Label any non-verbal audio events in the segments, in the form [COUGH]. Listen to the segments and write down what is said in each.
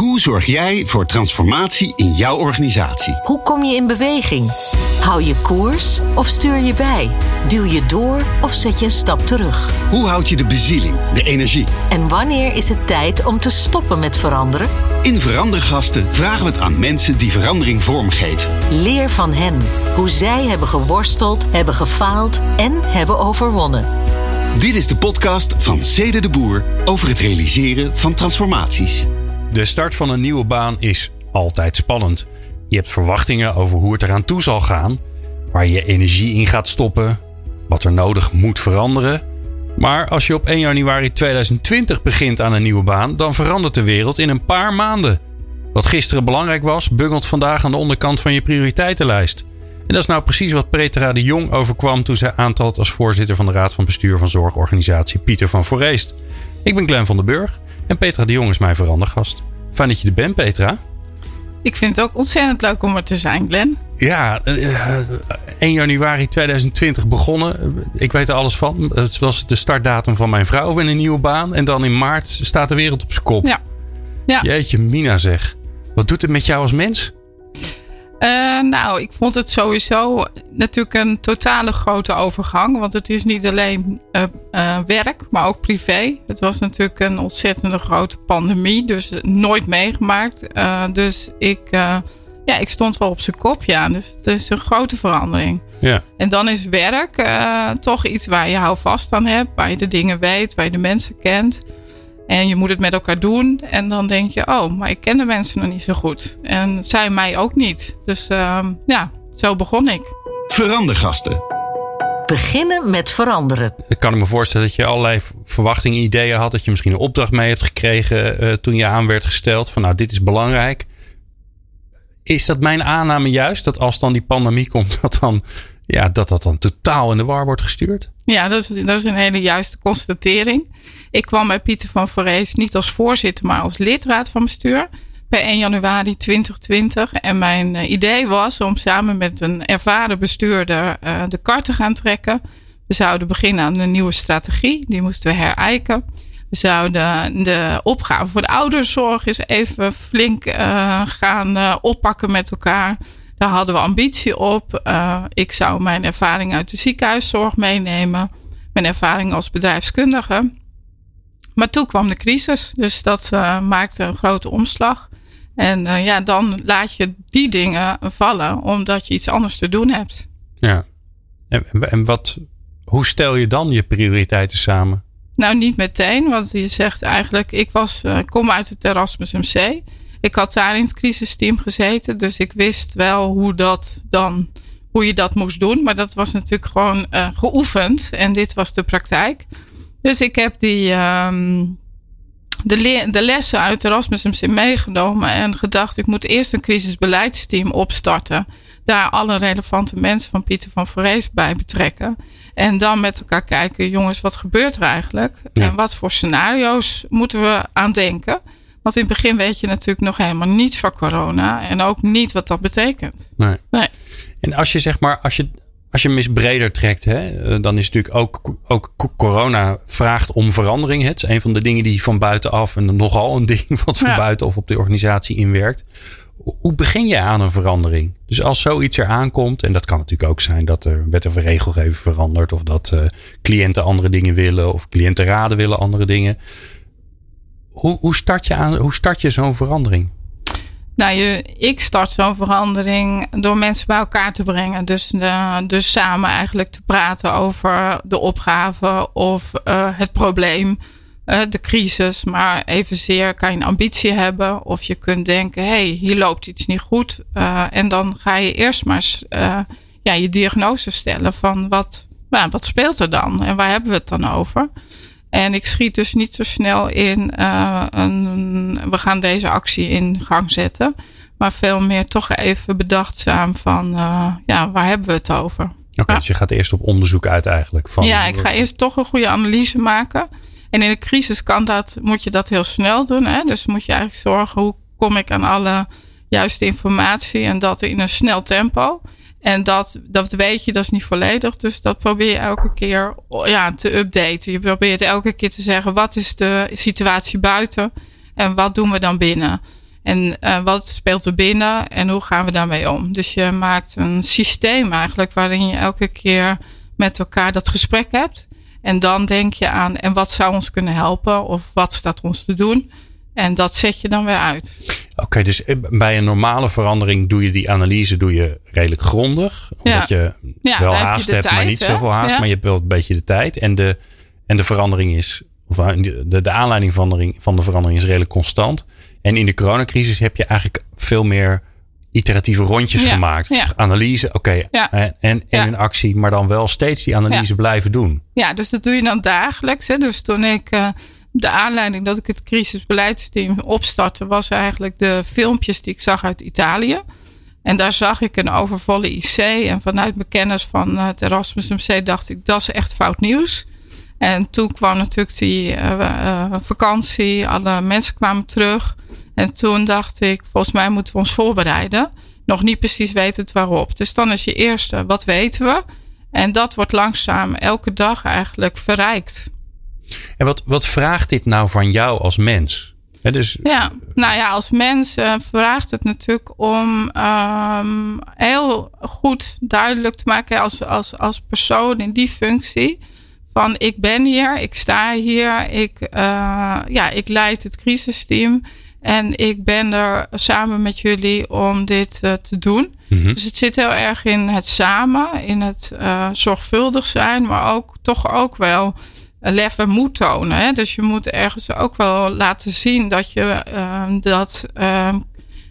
Hoe zorg jij voor transformatie in jouw organisatie? Hoe kom je in beweging? Hou je koers of stuur je bij? Duw je door of zet je een stap terug? Hoe houd je de bezieling, de energie? En wanneer is het tijd om te stoppen met veranderen? In Verandergasten vragen we het aan mensen die verandering vormgeven. Leer van hen hoe zij hebben geworsteld, hebben gefaald en hebben overwonnen. Dit is de podcast van Cede de Boer over het realiseren van transformaties. De start van een nieuwe baan is altijd spannend. Je hebt verwachtingen over hoe het eraan toe zal gaan, waar je energie in gaat stoppen, wat er nodig moet veranderen. Maar als je op 1 januari 2020 begint aan een nieuwe baan, dan verandert de wereld in een paar maanden. Wat gisteren belangrijk was, bungelt vandaag aan de onderkant van je prioriteitenlijst. En dat is nou precies wat Petra de Jong overkwam toen zij aantrad als voorzitter van de Raad van Bestuur van Zorgorganisatie Pieter van Foreest. Ik ben Glenn van den Burg en Petra de Jong is mijn verandergast. Fijn dat je er bent, Petra. Ik vind het ook ontzettend leuk om er te zijn, Glenn. Ja, uh, 1 januari 2020 begonnen. Ik weet er alles van. Het was de startdatum van mijn vrouw in een nieuwe baan. En dan in maart staat de wereld op zijn kop. Ja. ja. Jeetje, Mina zeg. Wat doet het met jou als mens? Uh, nou, ik vond het sowieso natuurlijk een totale grote overgang. Want het is niet alleen uh, uh, werk, maar ook privé. Het was natuurlijk een ontzettende grote pandemie. Dus nooit meegemaakt. dus ik, ja, ik stond wel op zijn kop, ja. Dus het is een grote verandering. Ja. En dan is werk toch iets waar je houvast aan hebt. Waar je de dingen weet, waar je de mensen kent. En je moet het met elkaar doen. En dan denk je, oh, maar ik ken de mensen nog niet zo goed. En zij mij ook niet. Dus uh, ja, zo begon ik. Verandergasten. Beginnen met veranderen. Ik kan me voorstellen dat je allerlei verwachtingen, ideeën had. Dat je misschien een opdracht mee hebt gekregen uh, toen je aan werd gesteld. Van nou, dit is belangrijk. Is dat mijn aanname juist? Dat als dan die pandemie komt, [LAUGHS] dat dan, ja, dat, dat dan totaal in de war wordt gestuurd? Ja, dat is, dat is een hele juiste constatering. Ik kwam bij Pieter van Voorhees niet als voorzitter, maar als lidraad van bestuur. Per 1 januari 2020. En mijn uh, idee was om samen met een ervaren bestuurder uh, de kar te gaan trekken. We zouden beginnen aan een nieuwe strategie. Die moesten we herijken. We zouden de opgave voor de ouderenzorg eens even flink uh, gaan oppakken met elkaar. Daar hadden we ambitie op. ik zou mijn ervaring uit de ziekenhuiszorg meenemen. Mijn ervaring als bedrijfskundige. Maar toen kwam de crisis, dus dat uh, maakte een grote omslag. En uh, ja, dan laat je die dingen vallen, omdat je iets anders te doen hebt. Ja, en, en wat, hoe stel je dan je prioriteiten samen? Nou, niet meteen, want je zegt eigenlijk, ik was, uh, kom uit het Erasmus MC. Ik had daar in het crisisteam gezeten, dus ik wist wel hoe dat dan, hoe je dat moest doen. Maar dat was natuurlijk gewoon geoefend en dit was de praktijk. Dus ik heb die, um, de, de, lessen uit Erasmus MC meegenomen en gedacht, ik moet eerst een crisisbeleidsteam opstarten. Daar alle relevante mensen van Pieter van Vrees bij betrekken. En dan met elkaar kijken, jongens, wat gebeurt er eigenlijk? Ja. En wat voor scenario's moeten we aan denken? Want in het begin weet je natuurlijk nog helemaal niets van corona. En ook niet wat dat betekent. Nee. nee. En als je zeg maar, als je als je hem eens breder trekt, hè, eh, dan is natuurlijk ook, ook corona vraagt om verandering. Het is een van de dingen die van buitenaf en nogal een [LAUGHS] ding wat van ja. buitenaf op de organisatie inwerkt. Hoe begin je aan een verandering? Dus als zoiets er aankomt, en dat kan natuurlijk ook zijn dat er wet of regelgeving verandert, of dat uh, cliënten andere dingen willen, of cliëntenraden willen andere dingen. Hoe, hoe start je, aan, hoe start je zo'n verandering? Nou, je, ik start zo'n verandering door mensen bij elkaar te brengen. Dus, uh, dus samen eigenlijk te praten over de opgave of uh, het probleem, uh, de crisis. Maar evenzeer kan je een ambitie hebben of je kunt denken: hey, hier loopt iets niet goed. en dan ga je eerst maar ja, je diagnose stellen van wat, nou, wat speelt er dan en waar hebben we het dan over? En ik schiet dus niet zo snel in, uh, een, we gaan deze actie in gang zetten. Maar veel meer toch even bedachtzaam van, uh, ja, waar hebben we het over? Oké, okay, dus je gaat eerst op onderzoek uit eigenlijk. Van, ja, ik ga eerst toch een goede analyse maken. En in een crisis kan dat, moet je dat heel snel doen. Hè? Dus moet je eigenlijk zorgen, hoe kom ik aan alle juiste informatie en dat in een snel tempo. En dat, dat weet je, dat is niet volledig. Dus dat probeer je elke keer ja, te updaten. Je probeert elke keer te zeggen, wat is de situatie buiten? En wat doen we dan binnen? En uh, wat speelt er binnen en hoe gaan we daarmee om? Dus je maakt een systeem eigenlijk waarin je elke keer met elkaar dat gesprek hebt. En dan denk je aan, en wat zou ons kunnen helpen? Of wat staat ons te doen? En dat zet je dan weer uit. Oké, dus bij een normale verandering doe je die analyse doe je redelijk grondig. Omdat je wel haast je hebt, tijd, maar niet zoveel haast. Maar je hebt wel een beetje de tijd. En de, en de verandering is, of eh, de, de aanleiding van de, van de verandering is redelijk constant. En in de coronacrisis heb je eigenlijk veel meer iteratieve rondjes gemaakt. Dus analyse, oké, en, en, in actie, maar dan wel steeds die analyse blijven doen. Ja, dus dat doe je dan dagelijks. Hè. Dus toen ik uh, de aanleiding dat ik het crisisbeleidsteam opstartte, was eigenlijk de filmpjes die ik zag uit Italië. En daar zag ik een overvolle IC. En vanuit mijn kennis van het Erasmus MC dacht ik, dat is echt fout nieuws. En toen kwam natuurlijk die uh, vakantie, alle mensen kwamen terug. En toen dacht ik, volgens mij moeten we ons voorbereiden. Nog niet precies weten waarop. Dus dan is je eerste, wat weten we? En dat wordt langzaam elke dag eigenlijk verrijkt. En wat, wat vraagt dit nou van jou als mens? dus... Ja, nou ja, als mens uh, vraagt het natuurlijk om um, heel goed duidelijk te maken als, als, als persoon in die functie. Van ik ben hier, ik sta hier, ik, uh, ja, ik leid het crisisteam. En ik ben er samen met jullie om dit uh, te doen. Mhm. Dus het zit heel erg in het samen, in het zorgvuldig zijn, maar ook toch ook wel lef en moed tonen. Hè? Dus je moet ergens ook wel laten zien dat je uh, dat. Uh,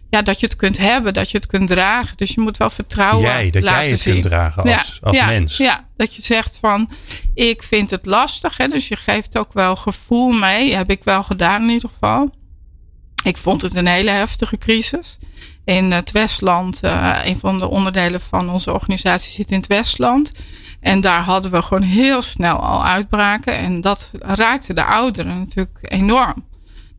ja, dat je het kunt hebben, dat je het kunt dragen. Dus je moet wel vertrouwen jij, dat laten jij het zien. kunt dragen als, als ja, mens. Ja, dat je zegt van, ik vind het lastig. Hè? Dus je geeft ook wel gevoel mee. Heb ik wel gedaan in ieder geval. Ik vond het een hele heftige crisis. In het Westland, uh, een van de onderdelen van onze organisatie zit in het Westland. En daar hadden we gewoon heel snel al uitbraken. En dat raakte de ouderen natuurlijk enorm.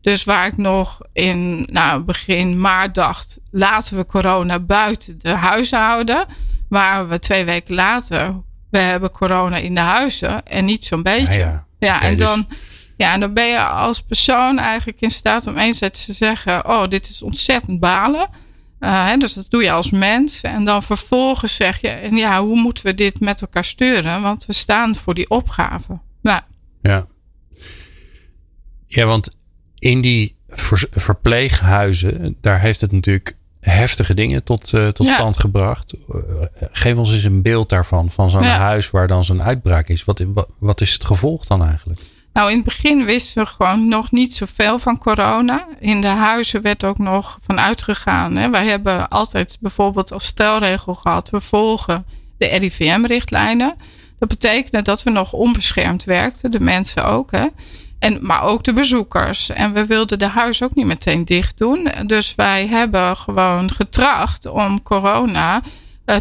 Dus waar ik nog in nou, begin maart dacht, laten we corona buiten de huizen houden. Waren we twee weken later, we hebben corona in de huizen en niet zo'n beetje. Ja, ja. ja en dan ja, en dan ben je als persoon eigenlijk in staat om enerzijds te zeggen: Oh, dit is ontzettend balen. Uh, hè, dus dat doe je als mens. En dan vervolgens zeg je: en Ja, hoe moeten we dit met elkaar sturen? Want we staan voor die opgave. Nou. Ja. Ja, want in die ver verpleeghuizen, daar heeft het natuurlijk heftige dingen tot, uh, tot stand gebracht. Uh, geef ons eens een beeld daarvan, van zo'n ja. huis waar dan zo'n uitbraak is. Wat, wat, wat is het gevolg dan eigenlijk? Nou, in het begin wisten we gewoon nog niet zoveel van corona. In de huizen werd ook nog van uitgegaan. Hè. Wij hebben altijd bijvoorbeeld als stelregel gehad: we volgen de RIVM-richtlijnen. Dat betekende dat we nog onbeschermd werkten, de mensen ook. Hè. En, maar ook de bezoekers. En we wilden de huis ook niet meteen dicht doen. Dus wij hebben gewoon getracht om corona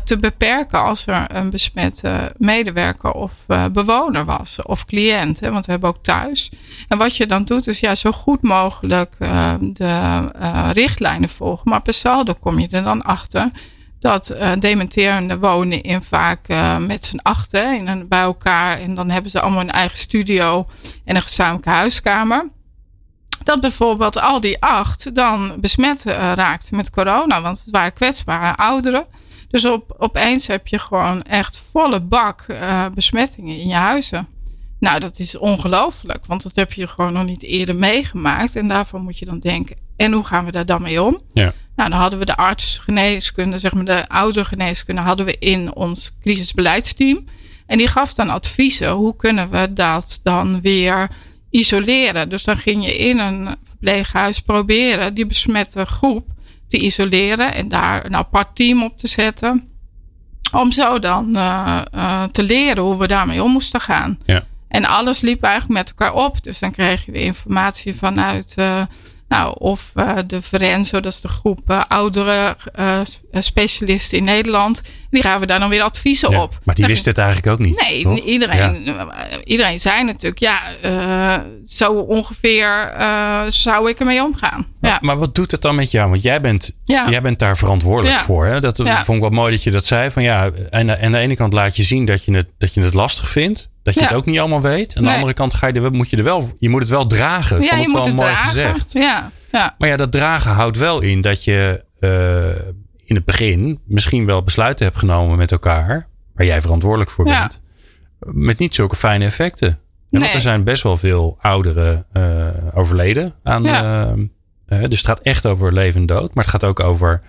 te beperken als er een besmette medewerker of uh, bewoner was of cliënt. Hè, want we hebben ook thuis. En wat je dan doet is ja, zo goed mogelijk uh, de richtlijnen volgen. Maar per saldo kom je er dan achter dat dementerende wonen in vaak met z'n achten in een, bij elkaar. En dan hebben ze allemaal een eigen studio en een gezamenlijke huiskamer dat bijvoorbeeld al die acht dan besmet uh, raakten met corona. Want het waren kwetsbare ouderen. Dus op, opeens heb je gewoon echt volle bak uh, besmettingen in je huizen. Nou, dat is ongelooflijk, want dat heb je gewoon nog niet eerder meegemaakt. En daarvoor moet je dan denken, en hoe gaan we daar dan mee om? Ja. Nou, dan hadden we de artsgeneeskunde, zeg maar de oudergeneeskunde, hadden we in ons crisisbeleidsteam. En die gaf dan adviezen, hoe kunnen we dat dan weer isoleren? Dus dan ging je in een verpleeghuis proberen die besmette groep te isoleren en daar een apart team op te zetten. Om zo dan uh, uh, te leren hoe we daarmee om moesten gaan. Ja. En alles liep eigenlijk met elkaar op. Dus dan kreeg je weer informatie vanuit uh, nou, of uh, de Verenzo, dat is de groep uh, oudere uh, specialisten in Nederland. Die gaven daar dan weer adviezen ja, op. Maar die wisten het eigenlijk ook niet. Nee, toch? iedereen, ja. iedereen zei natuurlijk, ja, zo ongeveer zou ik ermee omgaan. Maar, ja. maar wat doet het dan met jou? Want jij bent, jij bent daar verantwoordelijk voor. Hè? Dat vond ik wel mooi dat je dat zei. Van ja, en aan de ene kant laat je zien dat je het, dat je het lastig vindt. Dat je Ja. het ook niet allemaal weet. Aan de Nee. andere kant ga je, er, moet je er wel, je moet het wel dragen. Ja, Vond je het wel moet het mooi dragen. gezegd. Ja. Ja. Maar ja, dat dragen houdt wel in dat je uh, in het begin misschien wel besluiten hebt genomen met elkaar, waar jij verantwoordelijk voor Ja. bent, met niet zulke fijne effecten. Ja, want Nee. er zijn best wel veel ouderen uh, overleden aan. Uh, dus het gaat echt over leven en dood, maar het gaat ook over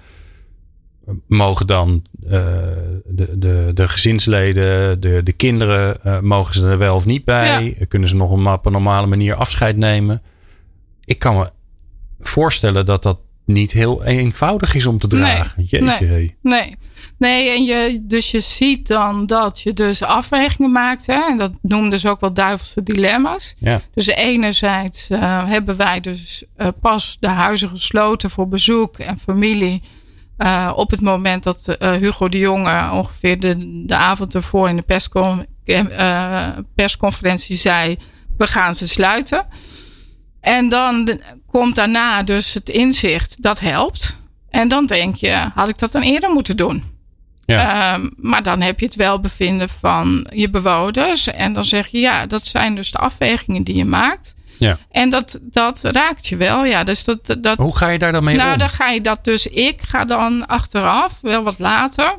mogen dan uh, de, de, de gezinsleden, de, de kinderen, uh, mogen ze er wel of niet bij? Ja. Kunnen ze nog op een normale manier afscheid nemen? Ik kan me voorstellen dat dat niet heel eenvoudig is om te dragen. Nee, Jeetje. Nee, nee. nee, en je, dus je ziet dan dat je dus afwegingen maakt. Hè? En dat noemden ze ook wel duivelse dilemma's. Ja. Dus enerzijds uh, hebben wij dus pas de huizen gesloten voor bezoek en familie. Uh, op het moment dat uh, Hugo de Jonge ongeveer de, de avond ervoor in de perscon, uh, persconferentie zei: We gaan ze sluiten. En dan de, komt daarna dus het inzicht dat helpt. En dan denk je: had ik dat dan eerder moeten doen? Ja. Um, maar dan heb je het welbevinden van je bewoners. En dan zeg je: Ja, dat zijn dus de afwegingen die je maakt. Ja. En dat, dat raakt je wel. Ja, dus dat, dat, Hoe ga je daar dan mee nou, om? dan ga je dat dus. Ik ga dan achteraf, wel wat later.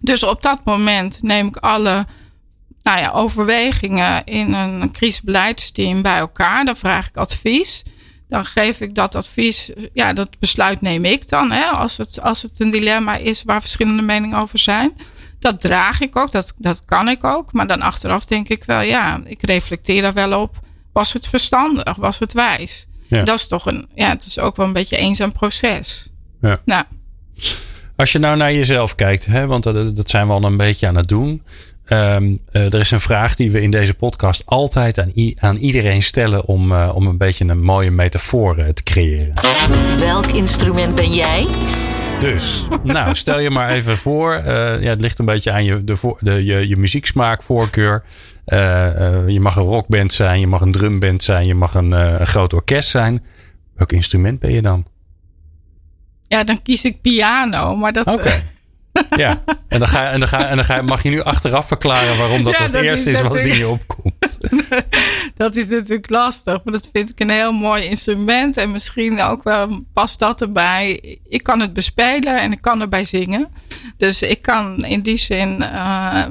Dus op dat moment neem ik alle nou ja, overwegingen in een crisisbeleidsteam bij elkaar. Dan vraag ik advies. Dan geef ik dat advies. Ja, dat besluit neem ik dan. Hè, als, het, als het een dilemma is waar verschillende meningen over zijn. Dat draag ik ook. Dat, dat kan ik ook. Maar dan achteraf denk ik wel, ja, ik reflecteer daar wel op. Was het verstandig? Was het wijs? Ja. Dat is toch een, ja, het is ook wel een beetje een eenzaam proces. Ja. Nou, Als je nou naar jezelf kijkt, hè, want dat, dat zijn we al een beetje aan het doen. Um, uh, er is een vraag die we in deze podcast altijd aan, aan iedereen stellen om, uh, om een beetje een mooie metafoor uh, te creëren. Welk instrument ben jij? Dus, nou, stel je maar even voor. ja, het ligt een beetje aan je, de, de, je, je muzieksmaak, voorkeur. Uh, je mag een rockband zijn, je mag een drumband zijn, je mag een, uh, een groot orkest zijn. Welk instrument ben je dan? Ja, dan kies ik piano, maar dat. Oké. Okay. ja, en dan, ga, en, dan ga, en dan ga, mag je nu achteraf verklaren waarom dat ja, als dat eerste is, is wat in je opkomt. [LAUGHS] dat is natuurlijk lastig, maar dat vind ik een heel mooi instrument. En misschien ook wel past dat erbij. Ik kan het bespelen en ik kan erbij zingen. Dus ik kan in die zin, uh,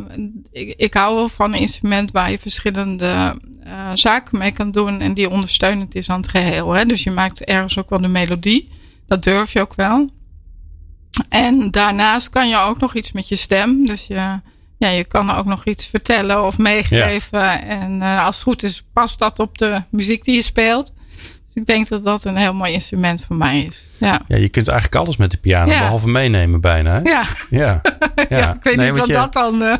ik, ik hou wel van een instrument waar je verschillende uh, zaken mee kan doen en die ondersteunend is aan het geheel. Hè? Dus je maakt ergens ook wel de melodie. Dat durf je ook wel. En daarnaast kan je ook nog iets met je stem. Dus je, ja, je kan ook nog iets vertellen of meegeven. Ja. En uh, als het goed is, past dat op de muziek die je speelt. Dus ik denk dat dat een heel mooi instrument voor mij is. Ja, ja je kunt eigenlijk alles met de piano, Ja. behalve meenemen bijna. Hè? ja. Ja. [LAUGHS] ja. ik weet Nee, niet wat je- dat dan... eh,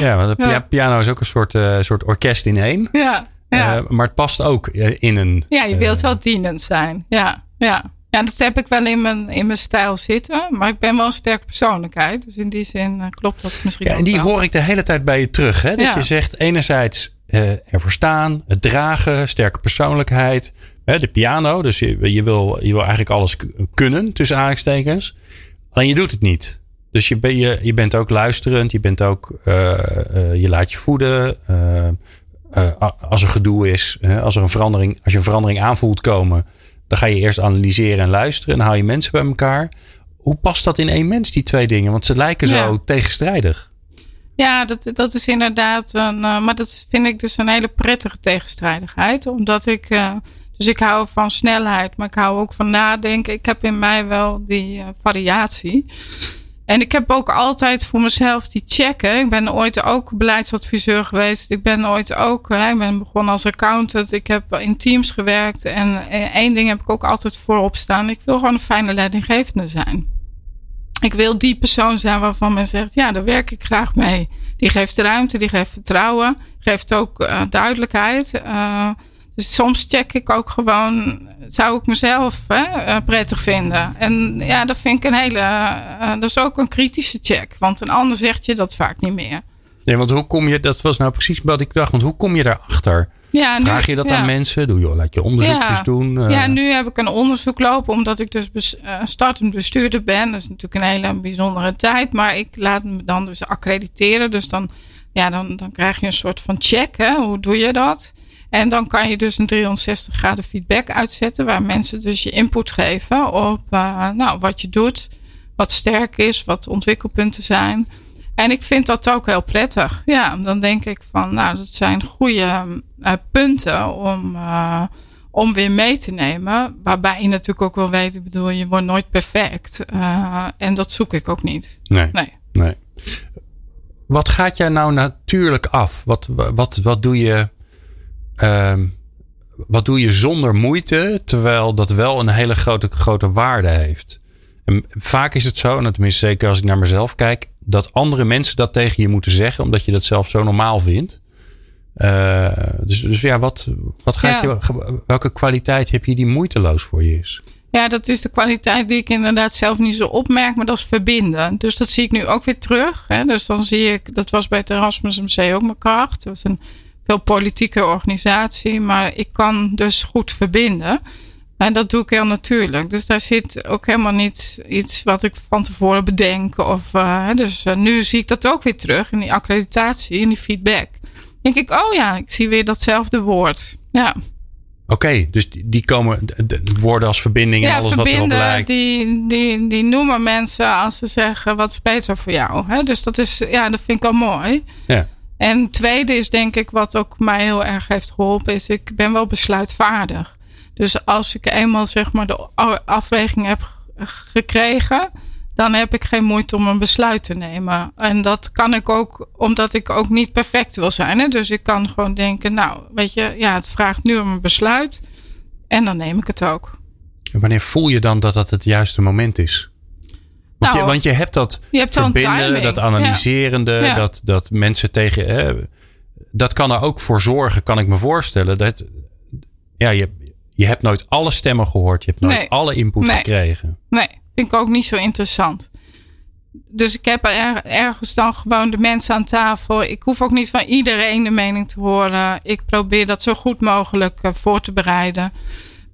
ja want de piano is ook een soort, eh, soort orkest in één. ja, ja. Eh, maar het past ook eh, in een. ja, je wilt eh, wel dienend zijn. Ja, ja. Ja, dat heb ik wel in mijn, in mijn stijl zitten. Maar ik ben wel een sterke persoonlijkheid. Dus in die zin eh, klopt dat misschien Ja, en die wel. hoor ik de hele tijd bij je terug. Hè? Dat Ja. je zegt enerzijds eh ervoor staan, het dragen, sterke persoonlijkheid. Hè, de piano, dus je, je, wil, je wil eigenlijk alles kunnen, tussen aanhalingstekens. Alleen je doet het niet. Dus je, ben, je, je bent ook luisterend, je bent ook, eh, eh, je laat je voeden. als er gedoe is, hè, als, er een verandering, als je een verandering aanvoelt komen, dan ga je eerst analyseren en luisteren. En dan haal je mensen bij elkaar. Hoe past dat in één mens, die twee dingen? Want ze lijken zo tegenstrijdig. Ja, dat, dat is inderdaad een. eh, maar dat vind ik dus een hele prettige tegenstrijdigheid. Omdat ik. eh, dus ik hou van snelheid, maar ik hou ook van nadenken. Ik heb in mij wel die eh, variatie. En ik heb ook altijd voor mezelf die checken. Ik ben ooit ook beleidsadviseur geweest. Ik ben ooit ook. eh, ik ben begonnen als accountant. Ik heb in teams gewerkt. En eh, één ding heb ik ook altijd voorop staan. Ik wil gewoon een fijne leidinggevende zijn. Ik wil die persoon zijn waarvan men zegt: ja, daar werk ik graag mee. Die geeft ruimte, die geeft vertrouwen, geeft ook uh, duidelijkheid. Uh, dus soms check ik ook gewoon: zou ik mezelf hè, uh, prettig vinden? En ja, dat vind ik een hele. uh, dat is ook een kritische check, want een ander zegt je dat vaak niet meer. Nee, want hoe kom je, dat was nou precies wat ik dacht, want hoe kom je daarachter? Ja, nu, Vraag je dat ja. aan mensen? Doe je, laat je onderzoekjes Ja. doen? Eh, Ja, nu heb ik een onderzoek lopen, omdat ik dus bes- eh, startend bestuurder ben. Dat is natuurlijk een hele bijzondere tijd, maar ik laat me dan dus accrediteren. Dus dan, ja, dan, dan krijg je een soort van check. Hè? Hoe doe je dat? En dan kan je dus een 360 graden feedback uitzetten, waar mensen dus je input geven op uh, nou, wat je doet, wat sterk is, wat ontwikkelpunten zijn. En ik vind dat ook heel prettig. Ja, dan denk ik van, nou, dat zijn goede uh, punten om, uh, om weer mee te nemen. Waarbij je natuurlijk ook wel weet, ik bedoel, je wordt nooit perfect. en dat zoek ik ook niet. Nee. nee. nee. Wat gaat jij nou natuurlijk af? Wat, wat, wat doe je Um, wat doe je zonder moeite, terwijl dat wel een hele grote, grote waarde heeft? En vaak is het zo, en tenminste zeker als ik naar mezelf kijk, dat andere mensen dat tegen je moeten zeggen, omdat je dat zelf zo normaal vindt. Uh, dus, dus ja, wat, wat gaat je, welke kwaliteit heb je die moeiteloos voor je is? Ja, dat is de kwaliteit die ik inderdaad zelf niet zo opmerk, maar dat is verbinden. Dus dat zie ik nu ook weer terug. Hè. Dus dan zie ik, dat was bij het Erasmus MC ook mijn kracht. Dat was een veel politieke organisatie, maar ik kan dus goed verbinden. En dat doe ik heel natuurlijk. Dus daar zit ook helemaal niet iets wat ik van tevoren bedenk. Of, uh, dus uh, nu zie ik dat ook weer terug in die accreditatie, in die feedback. Denk ik, oh ja, ik zie weer datzelfde woord. Ja. Oké, okay, dus die komen, de woorden als verbinding en alles wat erop lijkt. Die, die, die noemen mensen als ze zeggen, wat is beter voor jou? Hè? Dus dat is, ja, dat vind ik wel mooi. Ja. En tweede is denk ik wat ook mij heel erg heeft geholpen, is ik ben wel besluitvaardig. Dus als ik eenmaal zeg maar de afweging heb gekregen, dan heb ik geen moeite om een besluit te nemen. En dat kan ik ook omdat ik ook niet perfect wil zijn. Hè? Dus ik kan gewoon denken, nou, weet je, ja, het vraagt nu om een besluit. En dan neem ik het ook. En wanneer voel je dan dat dat het juiste moment is? Want, je, nou, want je hebt dat je hebt verbinden, dat analyserende, Dat, dat mensen tegen. Hè, dat kan er ook voor zorgen, kan ik me voorstellen. Dat, ja, je, je hebt nooit alle stemmen gehoord. Je hebt nooit alle input gekregen. Nee, vind ik ook niet zo interessant. Dus ik heb er, ergens dan gewoon de mensen aan tafel. Ik hoef ook niet van iedereen de mening te horen. Ik probeer dat zo goed mogelijk uh, voor te bereiden.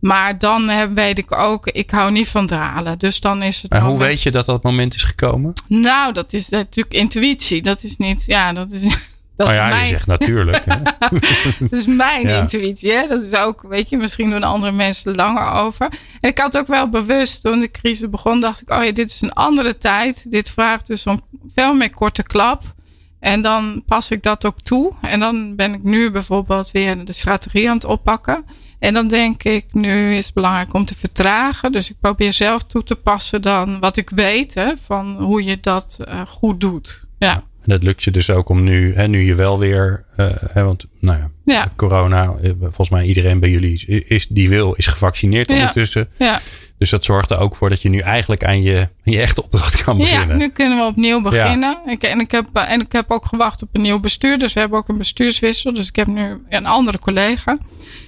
Maar dan weet ik ook, ik hou niet van dralen. Dus dan is het. Maar hoe weet je dat dat moment is gekomen? Nou, dat is natuurlijk intuïtie. Dat is niet, ja, dat is. [LAUGHS] Dat oh ja, mijn... je zegt natuurlijk. [LAUGHS] dat is mijn intuïtie. Hè? Dat is ook, weet je, misschien doen andere mensen langer over. En ik had ook wel bewust, toen de crisis begon, dacht ik, oh ja, dit is een andere tijd. Dit vraagt dus om veel meer korte klap. En dan pas ik dat ook toe. En dan ben ik nu bijvoorbeeld weer de strategie aan het oppakken. En dan denk ik, nu is het belangrijk om te vertragen. Dus ik probeer zelf toe te passen dan wat ik weet hè, van hoe je dat uh, goed doet. Ja. En dat lukt je dus ook om nu, hè, nu je wel weer, uh, hè, want nou ja, ja, corona, eh, volgens mij iedereen bij jullie is, die wil, is gevaccineerd ondertussen. Ja. Dus dat zorgt er ook voor dat je nu eigenlijk aan je, je echte opdracht kan beginnen. Ja, nu kunnen we opnieuw beginnen. Ik, en, ik heb, en ik heb ook gewacht op een nieuw bestuur. Dus we hebben ook een bestuurswissel. Dus ik heb nu een andere collega.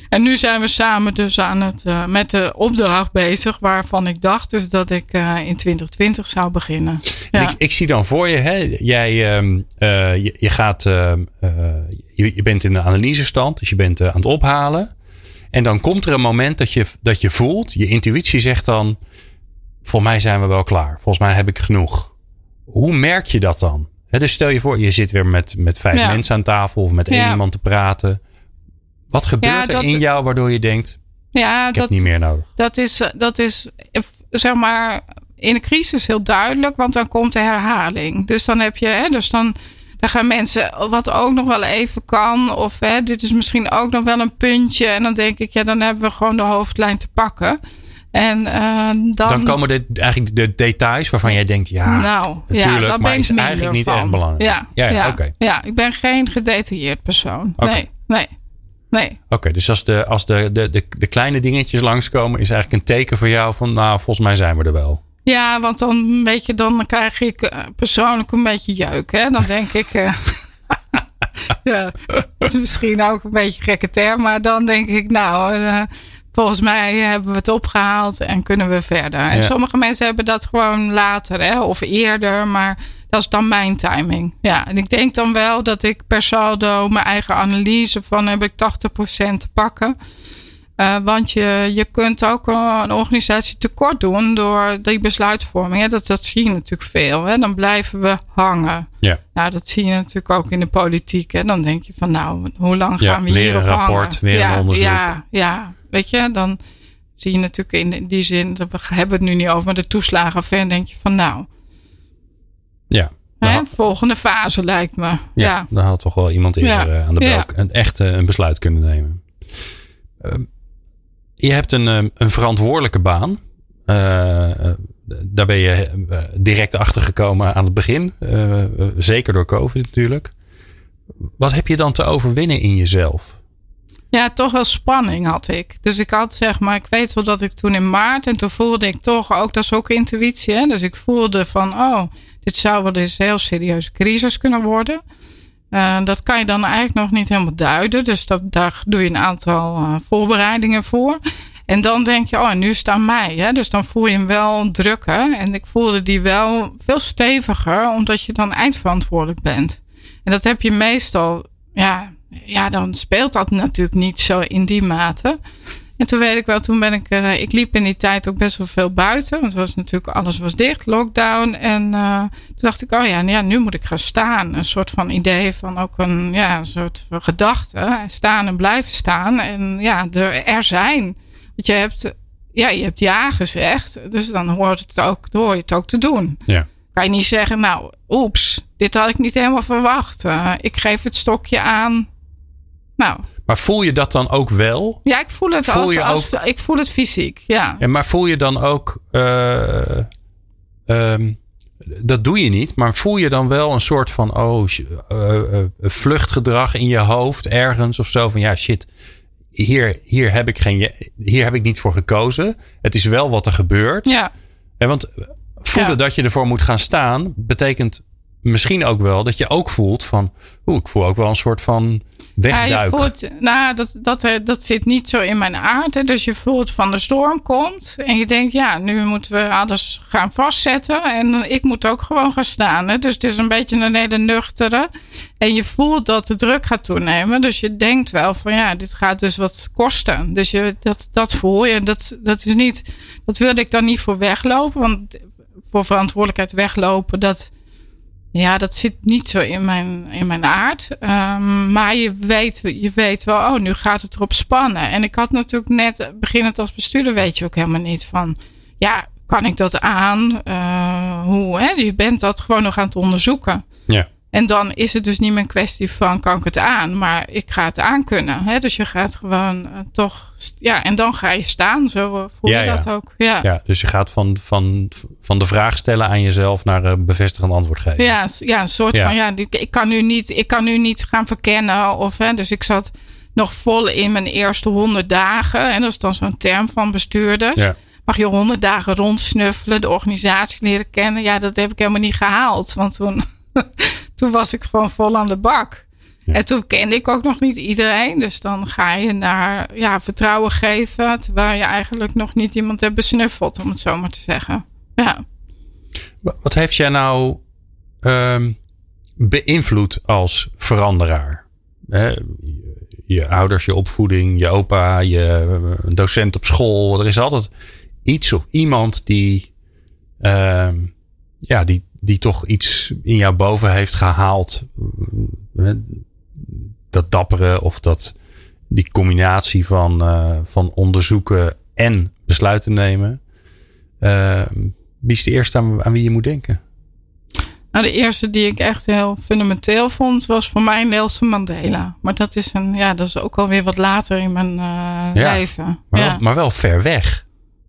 En nu zijn we samen dus aan het, uh, met de opdracht bezig waarvan ik dacht dus dat ik uh, in 2020 zou beginnen. Ja. Ik, ik, zie dan voor je, hè, jij, uh, je, je, gaat, ehm, je, je, bent in de analysestand, dus je bent aan het ophalen. En dan komt er een moment dat je, dat je voelt, je intuïtie zegt dan, volgens mij zijn we wel klaar. Volgens mij heb ik genoeg. Hoe merk je dat dan? dus stel je voor, je zit weer met, met vijf mensen aan tafel of met één iemand te praten. Wat gebeurt er in jou waardoor je denkt, ja, ik dat, heb niet meer nodig? Dat is, dat is, zeg maar, in een crisis heel duidelijk, want dan komt de herhaling. Dus dan heb je, hè, dus dan, dan gaan mensen, wat ook nog wel even kan, of hè, dit is misschien ook nog wel een puntje. En dan denk ik, ja, dan hebben we gewoon de hoofdlijn te pakken. En uh, dan, dan komen de, eigenlijk de details waarvan jij denkt, ja, nou, natuurlijk, ja, maar is eigenlijk niet echt belangrijk. Ja, ja, ja, ja, ja, ik ben geen gedetailleerd persoon. Nee, nee. Nee. Oké, dus als, de, als de, de, de, de, kleine dingetjes langskomen, is eigenlijk een teken voor jou van, nou, volgens mij zijn we er wel. Ja, want dan, weet je, dan krijg ik eh, persoonlijk een beetje jeuk. Hè? Dan denk ik, uh, [LAUGHS] ja, dat is misschien ook een beetje gekke term, maar dan denk ik, nou, uh, volgens mij hebben we het opgehaald en kunnen we verder. En sommige mensen hebben dat gewoon later hè, of eerder, maar dat is dan mijn timing. Ja, en ik denk dan wel dat ik per saldo mijn eigen analyse van heb ik 80% te pakken. Uh, want je, je kunt ook een organisatie tekort doen door die besluitvorming. Hè? Dat, dat zie je natuurlijk veel. Hè? Dan blijven we hangen. Ja. Nou, dat zie je natuurlijk ook in de politiek. Hè? Dan denk je van nou, hoe lang gaan ja, we hier een rapport, weer ja, een onderzoek. Ja, ja, weet je, dan zie je natuurlijk in die zin, we hebben het nu niet over, maar de toeslagenaffaire denk je van nou. Ja. Hè? Volgende fase lijkt me. Ja, ja. dan had toch wel iemand eerder aan de belk een echt een besluit kunnen nemen. Je hebt een, een verantwoordelijke baan. Uh, daar ben je direct achter gekomen aan het begin. Zeker door COVID natuurlijk. Wat heb je dan te overwinnen in jezelf? Ja, toch wel spanning had ik. Dus ik had zeg maar, ik weet wel dat ik toen in maart en toen voelde ik toch ook, dat is ook intuïtie. Dus ik voelde van, oh, dit zou wel eens een heel serieuze crisis kunnen worden. Uh, dat kan je dan eigenlijk nog niet helemaal duiden. Dus dat, daar doe je een aantal uh, voorbereidingen voor. En dan denk je, oh, nu is het aan mij. Hè? Dus dan voel je hem wel drukken. En ik voelde die wel veel steviger, omdat je dan eindverantwoordelijk bent. En dat heb je meestal, ja, ja, dan speelt dat natuurlijk niet zo in die mate. En toen weet ik wel, toen ben ik, uh, ik liep in die tijd ook best wel veel buiten. Want het was natuurlijk, alles was dicht, lockdown. En uh, toen dacht ik, oh ja, ja, nu moet ik gaan staan. Een soort van idee van ook een, ja, een soort gedachte. Staan en blijven staan. En ja, er, er zijn. Want je hebt, ja, je hebt ja gezegd. Dus dan hoort het ook, hoor je het ook te doen. Ja. Kan je niet zeggen, nou, oeps, dit had ik niet helemaal verwacht. Uh, ik geef het stokje aan. Nou, maar voel je dat dan ook wel? Ja, ik voel het, voel als, je als, ook... ik voel het fysiek. Ja. En maar voel je dan ook. Uh, um, dat doe je niet, maar voel je dan wel een soort van oh, uh, vluchtgedrag in je hoofd ergens of zo van ja shit, hier, hier, heb ik geen, hier heb ik niet voor gekozen. Het is wel wat er gebeurt. Ja. En want voelen Ja. dat je ervoor moet gaan staan, betekent misschien ook wel dat je ook voelt van oeh, ik voel ook wel een soort van Ja, wegduik. je voelt, nou, dat, dat, eh, dat zit niet zo in mijn aard. Hè. Dus je voelt van de storm komt. En je denkt, ja, nu moeten we alles gaan vastzetten. En ik moet ook gewoon gaan staan. Hè. Dus het is een beetje een hele nuchtere. En je voelt dat de druk gaat toenemen. Dus je denkt wel van, ja, dit gaat dus wat kosten. Dus je, dat, dat voel je. Dat, dat is niet, dat wilde ik dan niet voor weglopen. Want voor verantwoordelijkheid weglopen, dat... Ja, dat zit niet zo in mijn, in mijn aard. Um, maar je weet, je weet wel, oh, nu gaat het erop spannen. En ik had natuurlijk net, beginnend als bestuurder, weet je ook helemaal niet van, ja, kan ik dat aan? Uh, hoe, hè? Je bent dat gewoon nog aan het onderzoeken. Ja. En dan is het dus niet meer een kwestie van, kan ik het aan? Maar ik ga het aan kunnen. Hè? Dus je gaat gewoon uh, toch, ja, en dan ga je staan. Zo uh, voel je ja. dat ook. Ja. Ja, dus je gaat van, van, van de vraag stellen aan jezelf naar een bevestigend antwoord geven. Ja, ja, een soort van ja, ik, ik kan nu niet, ik kan nu niet gaan verkennen. Of, hè, dus ik zat nog vol in mijn eerste honderd dagen. En dat is dan zo'n term van bestuurders. Ja. Mag je honderd dagen rondsnuffelen, de organisatie leren kennen. Ja, dat heb ik helemaal niet gehaald. Want toen, toen was ik gewoon vol aan de bak. Ja. En toen kende ik ook nog niet iedereen. Dus dan ga je naar ja, vertrouwen geven. Terwijl je eigenlijk nog niet iemand hebt besnuffeld, om het zo maar te zeggen. Ja. Wa- Wat heeft jij nou ehm, beïnvloed als veranderaar? Hè, je, ouders, je opvoeding, je opa, je een docent op school. Er is altijd iets of iemand die, ehm, ja, die, die toch iets in jou boven heeft gehaald. Eh, Dat dappere of dat, die combinatie van, eh, van onderzoeken en besluiten nemen. Ehm, wie is de eerste aan, aan wie je moet denken? Nou, de eerste die ik echt heel fundamenteel vond, was voor mij Nelson Mandela. Maar dat is, een, ja, dat is ook alweer wat later in mijn uh, Ja, leven. Maar, ja. wel, maar wel ver weg.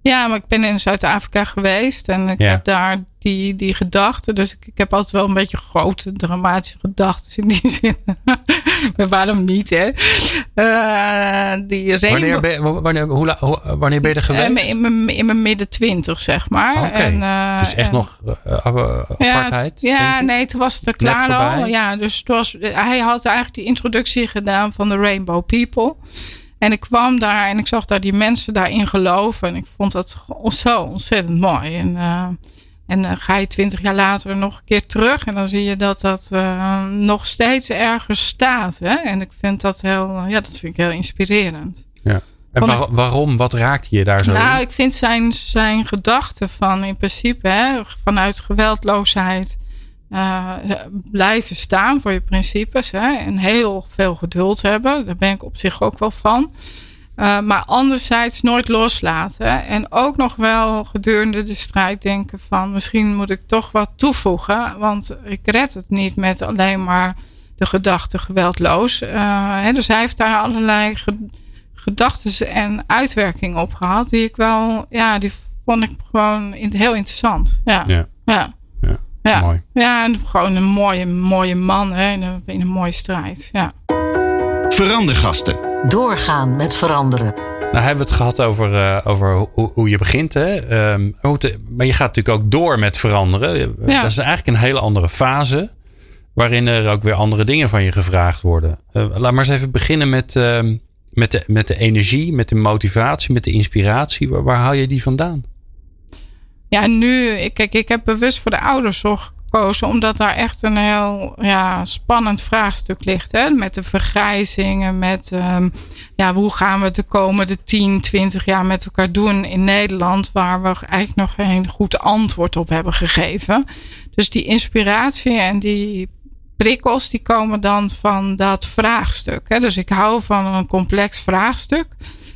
Ja, maar ik ben in Zuid-Afrika geweest en ik Ja. heb daar die, die gedachten. Dus ik, ik heb altijd wel een beetje grote, dramatische gedachten in die [LAUGHS] zin. maar waarom niet, hè? Uh, die rainbow... Wanneer ben, je- wanneer, hoe, wanneer ben je er geweest? Eh, in mijn, in mijn midden twintig, zeg maar. Oké. En, uh, dus echt en- nog uh, apartheid? Ja, nee, toen was het er klaar al. Ja, dus het was, hij had eigenlijk die introductie gedaan van de Rainbow People. En ik kwam daar en ik zag daar die mensen daarin geloven. En ik vond dat zo ontzettend mooi. En, uh, en dan ga je twintig jaar later nog een keer terug. En dan zie je dat dat uh, nog steeds ergens staat. Hè? En ik vind dat heel, ja, dat vind ik heel inspirerend. Ja. En waar, waarom? Wat raakt je daar zo Nou, ik vind zijn, zijn gedachte van in principe hè, vanuit geweldloosheid uh, blijven staan voor je principes. Hè, en heel veel geduld hebben. Daar ben ik op zich ook wel van. Uh, maar anderzijds nooit loslaten. En ook nog wel gedurende de strijd denken van misschien moet ik toch wat toevoegen. Want ik red het niet met alleen maar de gedachte geweldloos. Uh, hè, dus hij heeft daar allerlei gedachten en uitwerkingen op gehad. Die ik wel, ja, die vond ik gewoon heel interessant. Ja. Ja. ja. Ja. ja. Mooi. Ja, en gewoon een mooie, mooie man hè, in, een, in een mooie strijd. Ja. Verandergasten. Doorgaan met veranderen. Nou hebben we het gehad over, uh, over hoe, hoe, je begint. Hè? Um, maar je gaat natuurlijk ook door met veranderen. Ja. Dat is eigenlijk een hele andere fase. Waarin er ook weer andere dingen van je gevraagd worden. Uh, laat maar eens even beginnen met, uh, met, de, met de energie, met de motivatie, met de inspiratie. Waar, waar haal je die vandaan? Ja, nu, kijk, ik heb bewust voor de ouderszorg gekozen, omdat daar echt een heel ja, spannend vraagstuk ligt. Hè? Met de vergrijzingen, met um, ja, hoe gaan we de komende 10, 20 jaar met elkaar doen in Nederland, waar we eigenlijk nog geen goed antwoord op hebben gegeven. Dus die inspiratie en die prikkels die komen dan van dat vraagstuk. Hè? Dus ik hou van een complex vraagstuk.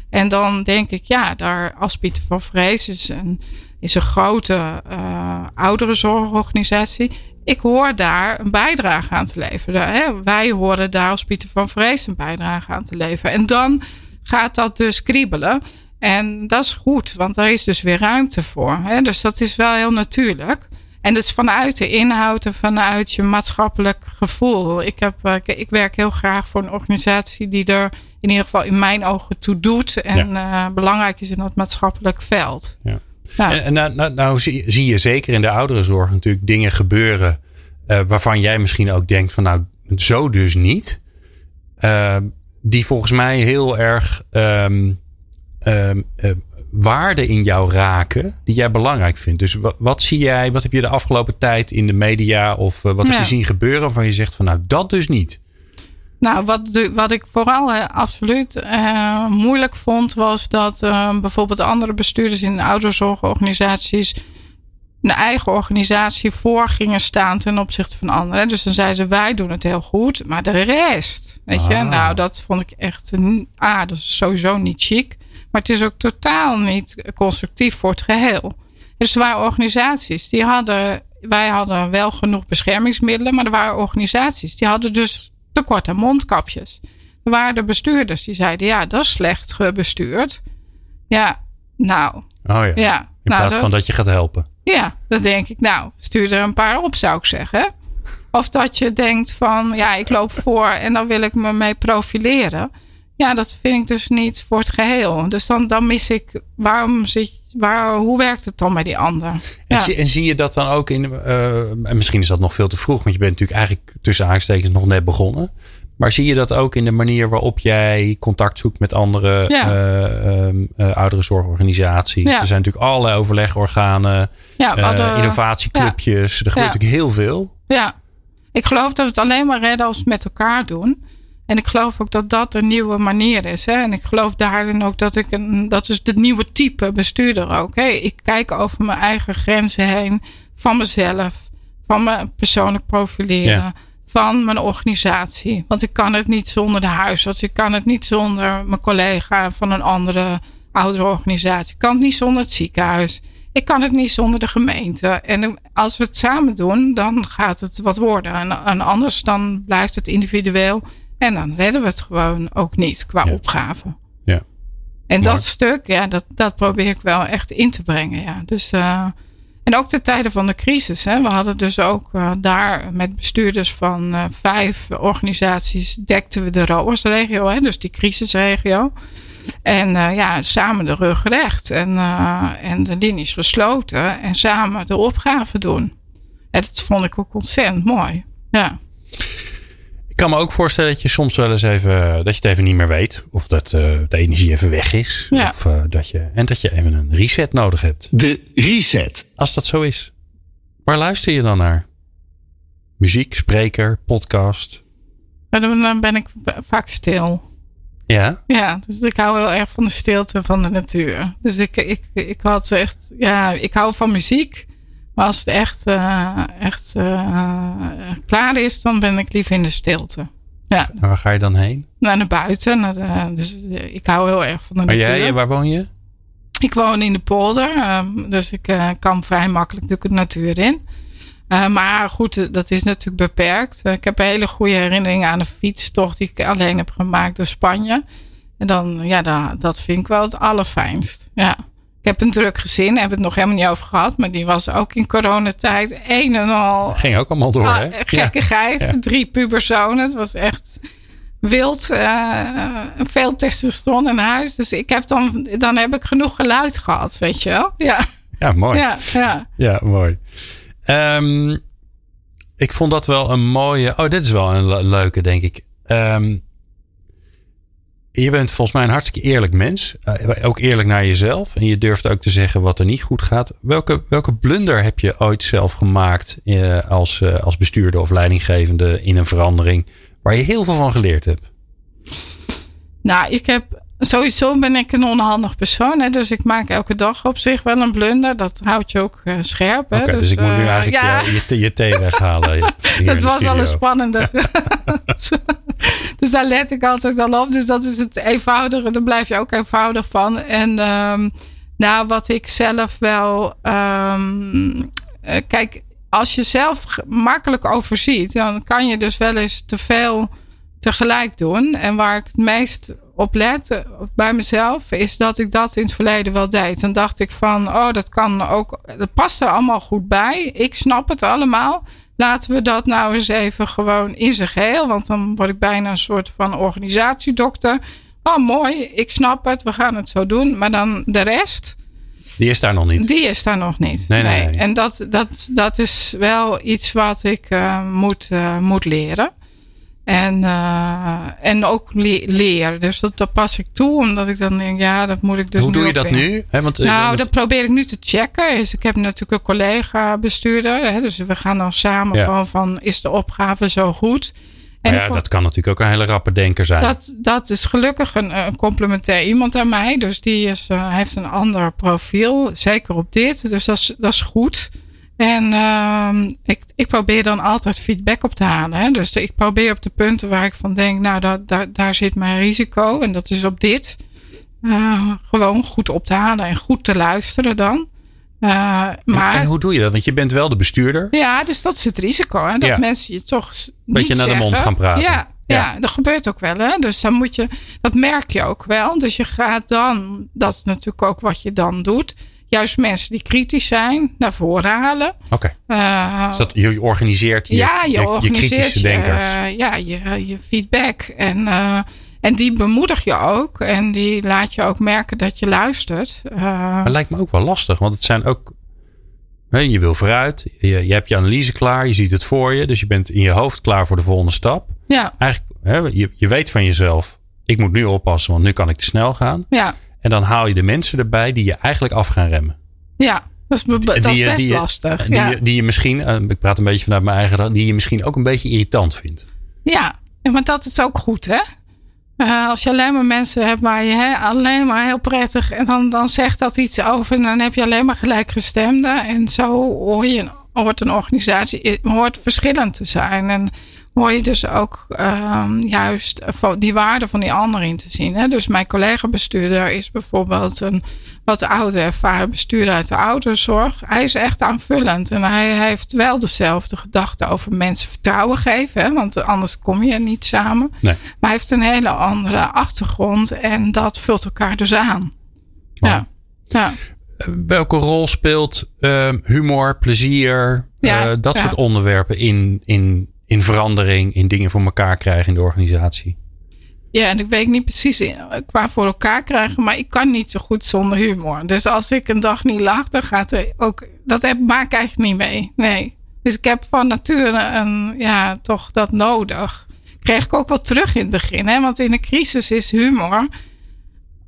En dan denk ik, ja, daar als van Vrees is een, is een grote uh, ouderenzorgorganisatie. Ik hoor daar een bijdrage aan te leveren. Hè? Wij horen daar als Pieter van Vrees een bijdrage aan te leveren. En dan gaat dat dus kriebelen. En dat is goed, want daar is dus weer ruimte voor. Hè? Dus dat is wel heel natuurlijk. En dus vanuit de inhoud en vanuit je maatschappelijk gevoel. Ik, heb, eh, ik werk heel graag voor een organisatie die er in ieder geval in mijn ogen toe doet. En ja. uh, belangrijk is in dat maatschappelijk veld. Ja. Nou. En, nou, nou, nou zie, zie, je zeker in de ouderenzorg natuurlijk dingen gebeuren. Uh, waarvan jij misschien ook denkt van nou, zo dus niet. Uh, die volgens mij heel erg um, um, waarden in jou raken die jij belangrijk vindt. Dus wat, wat, zie jij, wat heb je de afgelopen tijd in de media of wat ja. heb je zien gebeuren waarvan je zegt van nou dat dus niet? Nou, wat, de, wat ik vooral uh, absoluut uh, moeilijk vond, was dat uh, bijvoorbeeld andere bestuurders in ouderzorgorganisaties een eigen organisatie voor gingen staan ten opzichte van anderen. Dus dan zeiden ze: wij doen het heel goed, maar de rest, weet ah. je, nou, dat vond ik echt, ah, dat is sowieso niet chic. Maar het is ook totaal niet constructief voor het geheel. Dus er waren organisaties die hadden. Wij hadden wel genoeg beschermingsmiddelen, maar er waren organisaties die hadden dus tekort aan mondkapjes. Er waren de bestuurders die zeiden: ja, dat is slecht gebestuurd. Ja, nou. Oh ja. ja In nou, plaats van dat je gaat helpen. Ja, dat denk ik. Nou, stuur er een paar op, zou ik zeggen. Of dat je denkt van, ja, ik loop voor en dan wil ik me mee profileren. Ja, dat vind ik dus niet voor het geheel. Dus dan, dan mis ik, waarom zit, waar, hoe werkt het dan bij die ander? En, ja. zie, en zie je dat dan ook in, uh, en misschien is dat nog veel te vroeg, want je bent natuurlijk eigenlijk tussen aanstekens nog net begonnen. Maar zie je dat ook in de manier waarop jij contact zoekt met andere ja. uh, uh, ouderenzorgorganisaties? Ja. Er zijn natuurlijk allerlei overlegorganen, hadden, innovatieclubjes. Er gebeurt natuurlijk heel veel. Ja, ik geloof dat we het alleen maar redden als we het met elkaar doen. En ik geloof ook dat dat een nieuwe manier is. Hè? En ik geloof daarin ook dat ik een, dat is het nieuwe type bestuurder ook. Hè? Ik kijk over mijn eigen grenzen heen, van mezelf, van mijn persoonlijk profileren. Ja van mijn organisatie. Want ik kan het niet zonder de huisarts. Ik kan het niet zonder mijn collega van een andere oudere organisatie. Ik kan het niet zonder het ziekenhuis. Ik kan het niet zonder de gemeente. En als we het samen doen, dan gaat het wat worden. En, en anders dan blijft het individueel. En dan redden we het gewoon ook niet qua ja. opgave. Ja. En dat stuk, ja, dat, dat probeer ik wel echt in te brengen. Ja. Dus uh, en ook de tijden van de crisis. Hè. We hadden dus ook uh, daar met bestuurders van uh, vijf organisaties dekten we de ROAS-regio, hè, dus die crisisregio. En ja, samen de rug recht en, en de linies gesloten en samen de opgave doen. En dat vond ik ook ontzettend mooi. Ja. Ik kan me ook voorstellen dat je soms wel eens even dat je het even niet meer weet. Of dat uh, de energie even weg is. Ja. Of, uh, dat je, en dat je even een reset nodig hebt. De reset. Als dat zo is, waar luister je dan naar? Muziek, spreker, podcast? Dan ben ik vaak stil. Ja? Ja, dus ik hou heel erg van de stilte van de natuur. Dus ik, ik, ik had echt, ja, ik hou van muziek. Maar als het echt, uh, echt uh, klaar is, dan ben ik liever in de stilte. Ja. En waar ga je dan heen? Naar, naar buiten. Naar de, dus ik hou heel erg van de maar natuur. Jij, waar woon je? Ik woon in de polder. Um, dus ik kan vrij makkelijk de natuur in. Uh, maar goed, dat is natuurlijk beperkt. Uh, ik heb hele goede herinneringen aan een fietstocht die ik alleen heb gemaakt door Spanje. En dan, ja, dat, dat vind ik wel het allerfijnst. Ja. Ik heb een druk gezin, heb het nog helemaal niet over gehad. Maar die was ook in coronatijd een en al. Ging ook allemaal door, ah, hè? Gekkigheid. Ja. Drie puberzonen. Het was echt wild. Uh, veel testosteron in huis. Dus ik heb dan, dan heb ik genoeg geluid gehad, weet je wel? Ja, ja mooi. Ja, ja. ja mooi. Um, ik vond dat wel een mooie. Oh, dit is wel een leuke, denk ik. Um, je bent volgens mij een hartstikke eerlijk mens. Uh, ook eerlijk naar jezelf. En je durft ook te zeggen wat er niet goed gaat. Welke, welke blunder heb je ooit zelf gemaakt uh, als, uh, als bestuurder of leidinggevende in een verandering waar je heel veel van geleerd hebt? Nou, ik heb sowieso ben ik een onhandig persoon. Hè, dus ik maak elke dag op zich wel een blunder. Dat houdt je ook uh, scherp. Oké, okay, dus, dus, ik moet nu eigenlijk ja. je, je, je thee weghalen. [LAUGHS] dat was al een spannende. [LAUGHS] dus daar let ik altijd al op. Dus dat is het eenvoudige. Daar blijf je ook eenvoudig van. En um, nou, wat ik zelf wel... Um, uh, kijk, als je zelf makkelijk overziet... dan kan je dus wel eens te veel tegelijk doen. En waar ik het meest op let bij mezelf, is dat ik dat in het verleden wel deed. Dan dacht ik van, oh, dat kan ook, dat past er allemaal goed bij. Ik snap het allemaal. Laten we dat nou eens even gewoon in zijn geheel, want dan word ik bijna een soort van organisatiedokter. Oh, mooi, ik snap het, we gaan het zo doen. Maar dan de rest. Die is daar nog niet. Die is daar nog niet. Nee, nee. nee. En dat, dat, dat is wel iets wat ik uh, moet, uh, moet leren. En, uh, en ook le leer. Dus dat, dat pas ik toe, omdat ik dan denk, ja, dat moet ik dus Hoe doe je dat nu? He, want, nou, dat probeer ik nu te checken. Dus ik heb natuurlijk een collega-bestuurder. Hè, dus we gaan dan samen ja. van, is de opgave zo goed? En ja, dat kan natuurlijk ook een hele rappe denker zijn. Dat, dat is gelukkig een, een complementair iemand aan mij. Dus die is, uh, heeft een ander profiel, zeker op dit. Dus dat is, dat is goed. En uh, ik, ik probeer dan altijd feedback op te halen. Hè? Dus ik probeer op de punten waar ik van denk, nou, daar, daar, daar zit mijn risico. En dat is op dit. Uh, gewoon goed op te halen en goed te luisteren dan. Uh, maar, en, en, hoe doe je dat? Want je bent wel de bestuurder. Ja, dus dat is het risico. Hè? Dat ja. mensen je toch. Beetje naar de mond gaan praten. Ja, ja, ja, dat gebeurt ook wel. Hè? Dus dan moet je, dat merk je ook wel. Dus je gaat dan, dat is natuurlijk ook wat je dan doet juist mensen die kritisch zijn naar voren halen. Oké. Okay. Uh, dus dat je organiseert je, ja, je, je, organiseert je kritische denkers. Uh, ja, je, je feedback. En, uh, en die bemoedig je ook. En die laat je ook merken dat je luistert. maar lijkt me ook wel lastig. Want het zijn ook... Je wil vooruit. Je, je hebt je analyse klaar. Je ziet het voor je. Dus je bent in je hoofd klaar voor de volgende stap. Ja. Eigenlijk, hè, je, je weet van jezelf. Ik moet nu oppassen, want nu kan ik te snel gaan. Ja. En dan haal je de mensen erbij die je eigenlijk af gaan remmen. Ja, dat is, dat die, is best die, lastig. Die, ja. die, je misschien, ik praat een beetje vanuit mijn eigen, die je misschien ook een beetje irritant vindt. Ja, maar dat is ook goed, hè? Uh, als je alleen maar mensen hebt waar je alleen maar heel prettig en dan, dan zegt dat iets over en dan heb je alleen maar gelijkgestemden. En zo hoor je, hoort een organisatie hoort verschillend te zijn. En hoor je dus ook um, juist die waarde van die ander in te zien. Hè? Dus mijn collega-bestuurder is bijvoorbeeld een wat oudere ervaren bestuurder uit de ouderenzorg. Hij is echt aanvullend en hij heeft wel dezelfde gedachten over mensen vertrouwen geven. Hè? Want anders kom je niet samen. Nee. Maar hij heeft een hele andere achtergrond en dat vult elkaar dus aan. Wow. Ja. ja. Welke rol speelt uh, humor, plezier, ja, uh, dat ja. soort onderwerpen in, in in verandering, in dingen voor elkaar krijgen in de organisatie. Ja, en ik weet niet precies qua voor elkaar krijgen, maar ik kan niet zo goed zonder humor. Dus als ik een dag niet lach, dan gaat er ook. Dat heb, maak ik eigenlijk niet mee. Nee. Dus ik heb van nature een, ja, toch dat nodig. Kreeg ik ook wel terug in het begin, hè? want in een crisis is humor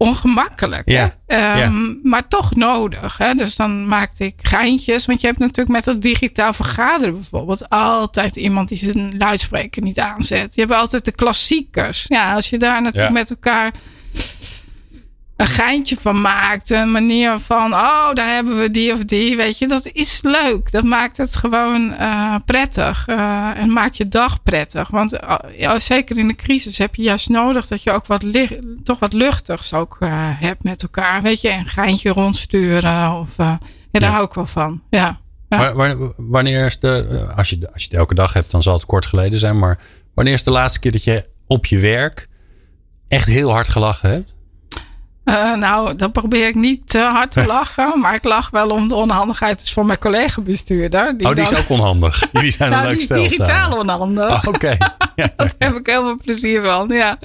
ongemakkelijk. Ja, Hè? Ehm, Maar toch nodig. Hè? Dus dan maakte ik geintjes. Want je hebt natuurlijk met dat digitaal vergaderen bijvoorbeeld altijd iemand die zijn luidspreker niet aanzet. Je hebt altijd de klassiekers. Ja, als je daar natuurlijk Ja. met elkaar een geintje van maakt. Een manier van, oh, daar hebben we die of die. Weet je, dat is leuk. Dat maakt het gewoon eh, prettig. eh, en maakt je dag prettig. Want eh, ja, zeker in de crisis heb je juist nodig dat je ook wat toch wat luchtigs ook hebt met elkaar. Weet je, een geintje rondsturen. Of, ja, daar Ja. hou ik wel van. Ja. Wanneer is de, als je, als je het elke dag hebt, dan zal het kort geleden zijn. Maar wanneer is de laatste keer dat je op je werk echt heel hard gelachen hebt? Eh, nou, dan probeer ik niet te hard te [LAUGHS] lachen. maar ik lach wel om de onhandigheid dus van mijn collega-bestuurder. oh, die is ook onhandig. [LAUGHS] Jullie zijn een nou, leuk die is stel digitaal samen. onhandig. Oh, Oké. [LAUGHS] Ja, Daar heb ik heel veel plezier van. Ja,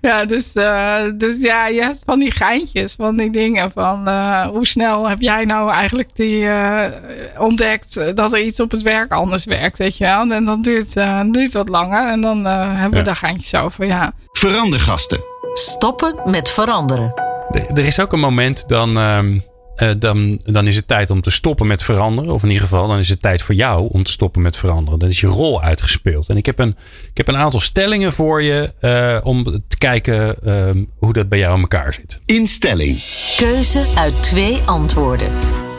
ja dus, eh, dus ja, je hebt van die geintjes, van die dingen. Van eh, hoe snel heb jij nou eigenlijk die eh, ontdekt dat er iets op het werk anders werkt, weet je wel? En dan duurt, eh, duurt wat langer en dan eh, hebben we Ja. daar geintjes over, ja. Verandergasten. Stoppen met veranderen. Er is ook een moment dan, ehm, eh, dan, dan is het tijd om te stoppen met veranderen. Of in ieder geval, dan is het tijd voor jou om te stoppen met veranderen. Dan is je rol uitgespeeld. En ik heb een, ik heb een aantal stellingen voor je eh, om te kijken ehm, hoe dat bij jou in elkaar zit. Instelling. Keuze uit twee antwoorden.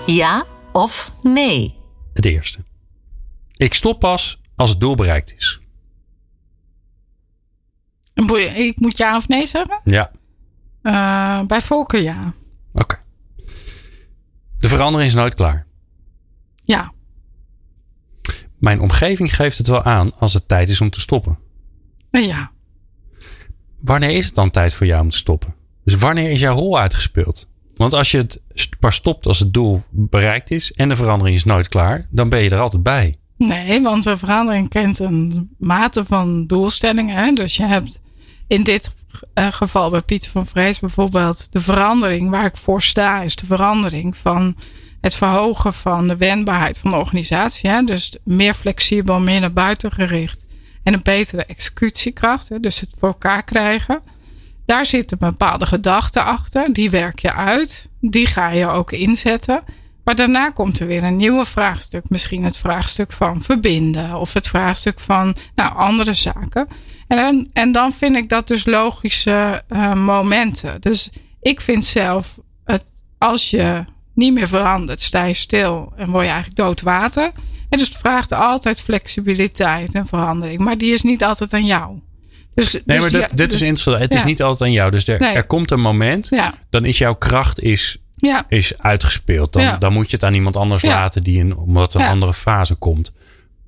Ja of nee. Het eerste. Ik stop pas als het doel bereikt is. Ik moet ja of nee zeggen? Ja, Eh, bij voorkeur ja. oké. De verandering is nooit klaar. Ja, Mijn omgeving geeft het wel aan als het tijd is om te stoppen. Eh, ja. Wanneer is het dan tijd voor jou om te stoppen? Dus wanneer is jouw rol uitgespeeld? Want als je het pas stopt als het doel bereikt is en de verandering is nooit klaar, dan ben je er altijd bij. Nee, want een verandering kent een mate van doelstellingen. Dus je hebt in dit geval bij Pieter van Vrees bijvoorbeeld de verandering waar ik voor sta, is de verandering van het verhogen van de wendbaarheid van de organisatie. Hè? Dus meer flexibel, meer naar buiten gericht en een betere executiekracht. Hè? Dus het voor elkaar krijgen. Daar zit een bepaalde gedachte achter. Die werk je uit. Die ga je ook inzetten. Maar daarna komt er weer een nieuwe vraagstuk. Misschien het vraagstuk van verbinden. Of het vraagstuk van nou, andere zaken. En, dan- en dan vind ik dat dus logische eh, momenten. Dus ik vind zelf, het, als je niet meer verandert, sta je stil en word je eigenlijk dood water. En dus het vraagt altijd flexibiliteit en verandering. Maar die is niet altijd aan jou. Dus, Nee, dus maar die- dit, is dus- interessant. Het is niet altijd aan jou. Dus er, Nee. er komt een moment, Ja, dan is jouw kracht is, ja. is uitgespeeld. Dan, Ja. dan moet je het aan iemand anders Ja. laten die een, omdat een andere fase komt.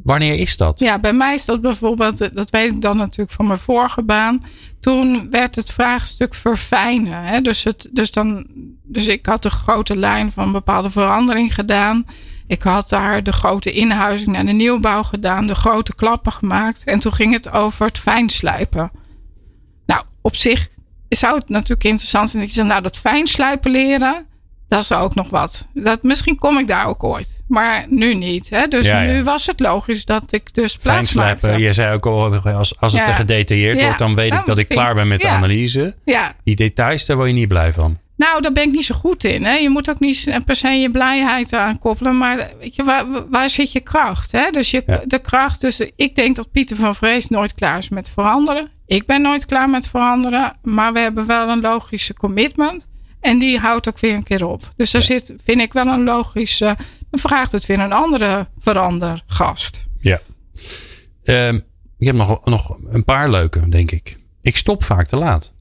Wanneer is dat? Ja, bij mij is dat bijvoorbeeld, dat weet ik dan natuurlijk van mijn vorige baan. Toen werd het vraagstuk verfijnen. Hè? Dus, het, dus, dan, dus ik had de grote lijn van een bepaalde verandering gedaan. Ik had daar de grote inhuizing naar de nieuwbouw gedaan, de grote klappen gemaakt. En toen ging het over het fijnslijpen. Nou, op zich zou het natuurlijk interessant zijn dat je zegt, nou, dat fijnslijpen leren, dat is ook nog wat. Dat, misschien kom ik daar ook ooit. Maar nu niet. Hè? Dus Ja, ja. nu was het logisch dat ik dus plaats maakte. Je zei ook al, als, als het Ja. te gedetailleerd wordt, dan weet ik dat ik vind- klaar ben met de analyse. Ja, Die details, daar word je niet blij van. nou, daar ben ik niet zo goed in. Hè? Je moet ook niet per se je blijheid aan koppelen. Maar weet je, waar, waar zit je kracht? Hè? Dus je, de kracht. Dus ik denk dat Pieter van Vrees nooit klaar is met veranderen. Ik ben nooit klaar met veranderen. Maar we hebben wel een logische commitment. En die houdt ook weer een keer op. Dus daar zit, vind ik wel een logische. Dan vraagt het weer een andere verandergast. Ja. Ehm, ik heb nog, nog een paar leuke, denk ik. Ik stop vaak te laat.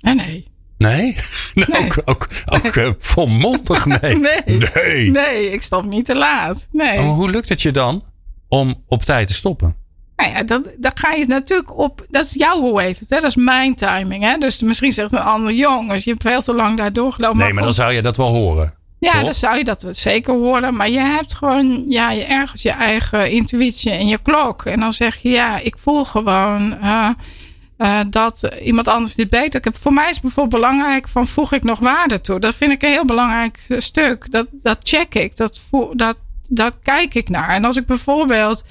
En nee. Nee? [LAUGHS] Nou, Ook, ook, ook eh, [LAUGHS] volmondig nee. Nee. Nee. Nee, ik stop niet te laat. Nee. Maar hoe lukt het je dan om op tijd te stoppen? Nou ja, dat, dan ga je natuurlijk op. Dat is jouw, hoe heet het? Hè? Dat is mijn timing. Hè? Dus misschien zegt een ander jongens, je hebt veel te lang daar doorgelopen. Nee, maar dan zou je dat wel horen. Ja, toch? dan zou je dat zeker horen. Maar je hebt gewoon ja, je ergens je eigen intuïtie en je klok. En dan zeg je ja, ik voel gewoon. eh, eh, dat iemand anders dit beter. Ik heb, voor mij is bijvoorbeeld belangrijk van voeg ik nog waarde toe. Dat vind ik een heel belangrijk eh, stuk. Dat, dat check ik. Dat, voel, dat, dat kijk ik naar. En als ik bijvoorbeeld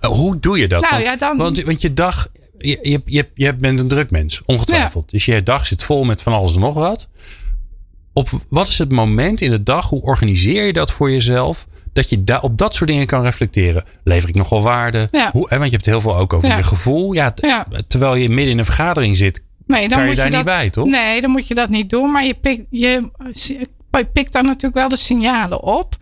Eh, Hoe doe je dat? Nou want, ja, dan- want, want je dag je, je, je, je bent een druk mens, ongetwijfeld. Dus je dag zit vol met van alles en nog wat. Op wat is het moment in de dag? Hoe organiseer je dat voor jezelf? Dat je daar op dat soort dingen kan reflecteren. Lever ik nog wel waarde? Ja. Hoe, hè, want je hebt heel veel ook over Ja. je gevoel. Ja. Terwijl je midden in een vergadering zit, Nee, dan kan je moet daar je niet dat, bij, toch? Nee, dan moet je dat niet doen. Maar je pikt, je, je pikt dan natuurlijk wel de signalen op.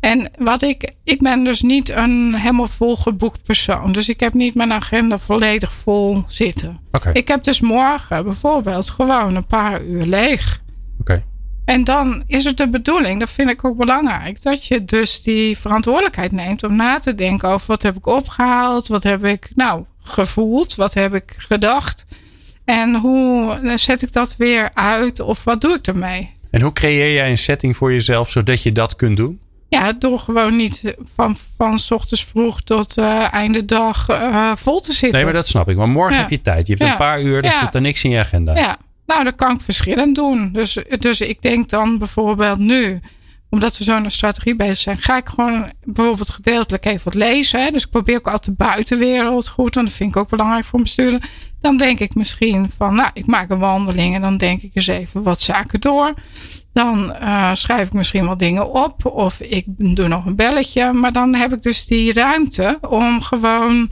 En wat ik, ik ben dus niet een helemaal volgeboekt persoon. Dus ik heb niet mijn agenda volledig vol zitten. Ik heb dus morgen bijvoorbeeld gewoon een paar uur leeg. Oké. En dan is het de bedoeling, dat vind ik ook belangrijk, dat je dus die verantwoordelijkheid neemt om na te denken over wat heb ik opgehaald, wat heb ik nou gevoeld, wat heb ik gedacht en hoe zet ik dat weer uit of wat doe ik ermee? En hoe creëer jij een setting voor jezelf zodat je dat kunt doen? Ja, door gewoon niet van, van s ochtends vroeg tot eh, einde dag eh, vol te zitten. Nee, maar dat snap ik. Maar morgen Ja. heb je tijd. Je hebt Ja. een paar uur, er Ja. zit er niks in je agenda. Ja, nou, dat kan ik verschillend doen. Dus, dus ik denk dan bijvoorbeeld nu, omdat we zo naar strategie bezig zijn, ga ik gewoon bijvoorbeeld gedeeltelijk even wat lezen. Hè. Dus ik probeer ook altijd de buitenwereld goed, want dat vind ik ook belangrijk voor mijn studeren. Dan denk ik misschien van, nou, ik maak een wandeling en dan denk ik eens even wat zaken door. Dan eh, schrijf ik misschien wat dingen op of ik doe nog een belletje. Maar dan heb ik dus die ruimte om gewoon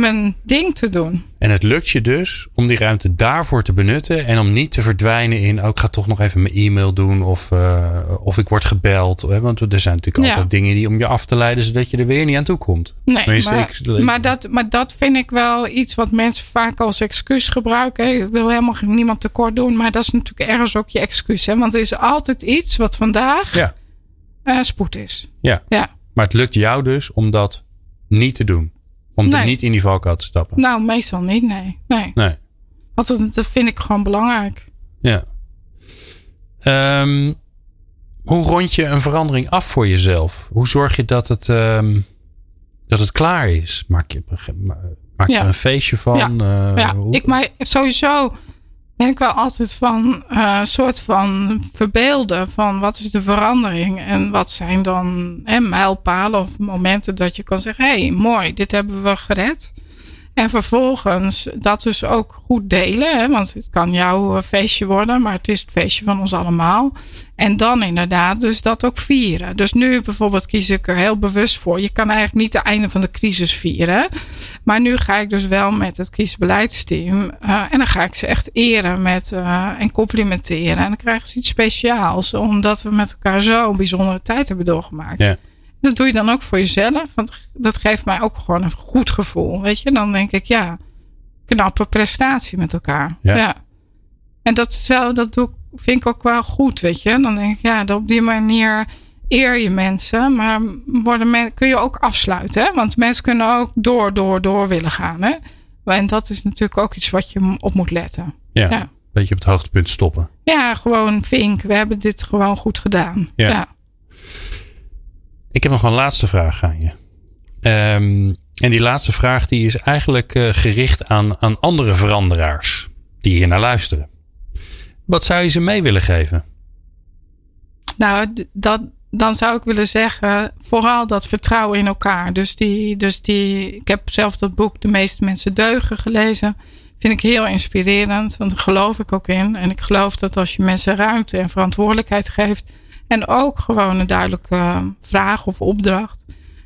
mijn ding te doen. En het lukt je dus om die ruimte daarvoor te benutten. En om niet te verdwijnen in. Oh, ik ga toch nog even mijn e-mail doen. Of, eh, of ik word gebeld. Hè? Want er zijn natuurlijk Ja. altijd dingen die om je af te leiden. Zodat je er weer niet aan toe komt. Nee, Tenminste, maar, ik- maar, dat, maar dat vind ik wel iets wat mensen vaak als excuus gebruiken. Ik wil helemaal niemand tekort doen, maar dat is natuurlijk ergens ook je excuus. Hè? Want er is altijd iets wat vandaag Ja. eh, spoed is. Ja. Ja. Maar het lukt jou dus om dat niet te doen. Om er Nee. niet in die valkuil te stappen. Nou, meestal niet, nee. nee. Nee. Want dat, dat vind ik gewoon belangrijk. Ja. Ehm, hoe rond je een verandering af voor jezelf? Hoe zorg je dat het, ehm, dat het klaar is? Maak je, maak je Ja. er een feestje van? Ja. Eh, ja, ik, maar sowieso ben ik wel altijd van eh, een soort van verbeelden van wat is de verandering en wat zijn dan hè, mijlpalen of momenten dat je kan zeggen: hé, hey, mooi, dit hebben we gered. En vervolgens dat dus ook goed delen. Hè, want het kan jouw eh, feestje worden, maar het is het feestje van ons allemaal. En dan inderdaad dus dat ook vieren. Dus nu bijvoorbeeld kies ik er heel bewust voor. Je kan eigenlijk niet het einde van de crisis vieren. Maar nu ga ik dus wel met het kiesbeleidsteam. eh, en dan ga ik ze echt eren met, eh, en complimenteren. En dan krijgen ze iets speciaals. Omdat we met elkaar zo'n bijzondere tijd hebben doorgemaakt. Ja. Dat doe je dan ook voor jezelf. Want dat geeft mij ook gewoon een goed gevoel. Weet je, dan denk ik, ja, knappe prestatie met elkaar. Ja. En dat is wel, dat doe, vind ik ook wel goed, weet je. Dan denk ik, ja, op die manier eer je mensen. Maar worden men, kun je ook afsluiten. Hè? Want mensen kunnen ook door, door, door willen gaan. Hè? En dat is natuurlijk ook iets wat je op moet letten. ja, Ja. Een beetje op het hoogtepunt stoppen. Ja, gewoon vink. We hebben dit gewoon goed gedaan. Ja. ja. Ik heb nog een laatste vraag aan je. Ehm, en die laatste vraag die is eigenlijk eh, gericht aan, aan andere veranderaars die hier naar luisteren. Wat zou je ze mee willen geven? Nou, dat, dan zou ik willen zeggen, vooral dat vertrouwen in elkaar. Dus die, dus die, ik heb zelf dat boek De meeste mensen deugen gelezen. Vind ik heel inspirerend, want daar geloof ik ook in. En ik geloof dat als je mensen ruimte en verantwoordelijkheid geeft. En ook gewoon een duidelijke eh, vraag of opdracht.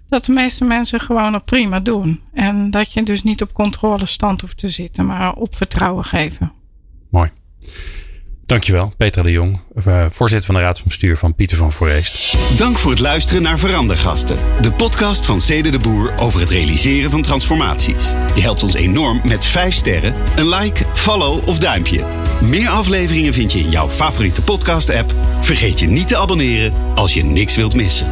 Dat de meeste mensen gewoon het prima doen. En dat je dus niet op controlestand hoeft te zitten, maar op vertrouwen geven. Mooi. Dankjewel, Petra de Jong, eh, voorzitter van de Raad van Bestuur van Pieter van Voorheest. Dank voor het luisteren naar Verandergasten. De podcast van Cede de Boer over het realiseren van transformaties. Je helpt ons enorm met 5 sterren, een like, follow of duimpje. Meer afleveringen vind je in jouw favoriete podcast app. Vergeet je niet te abonneren als je niks wilt missen.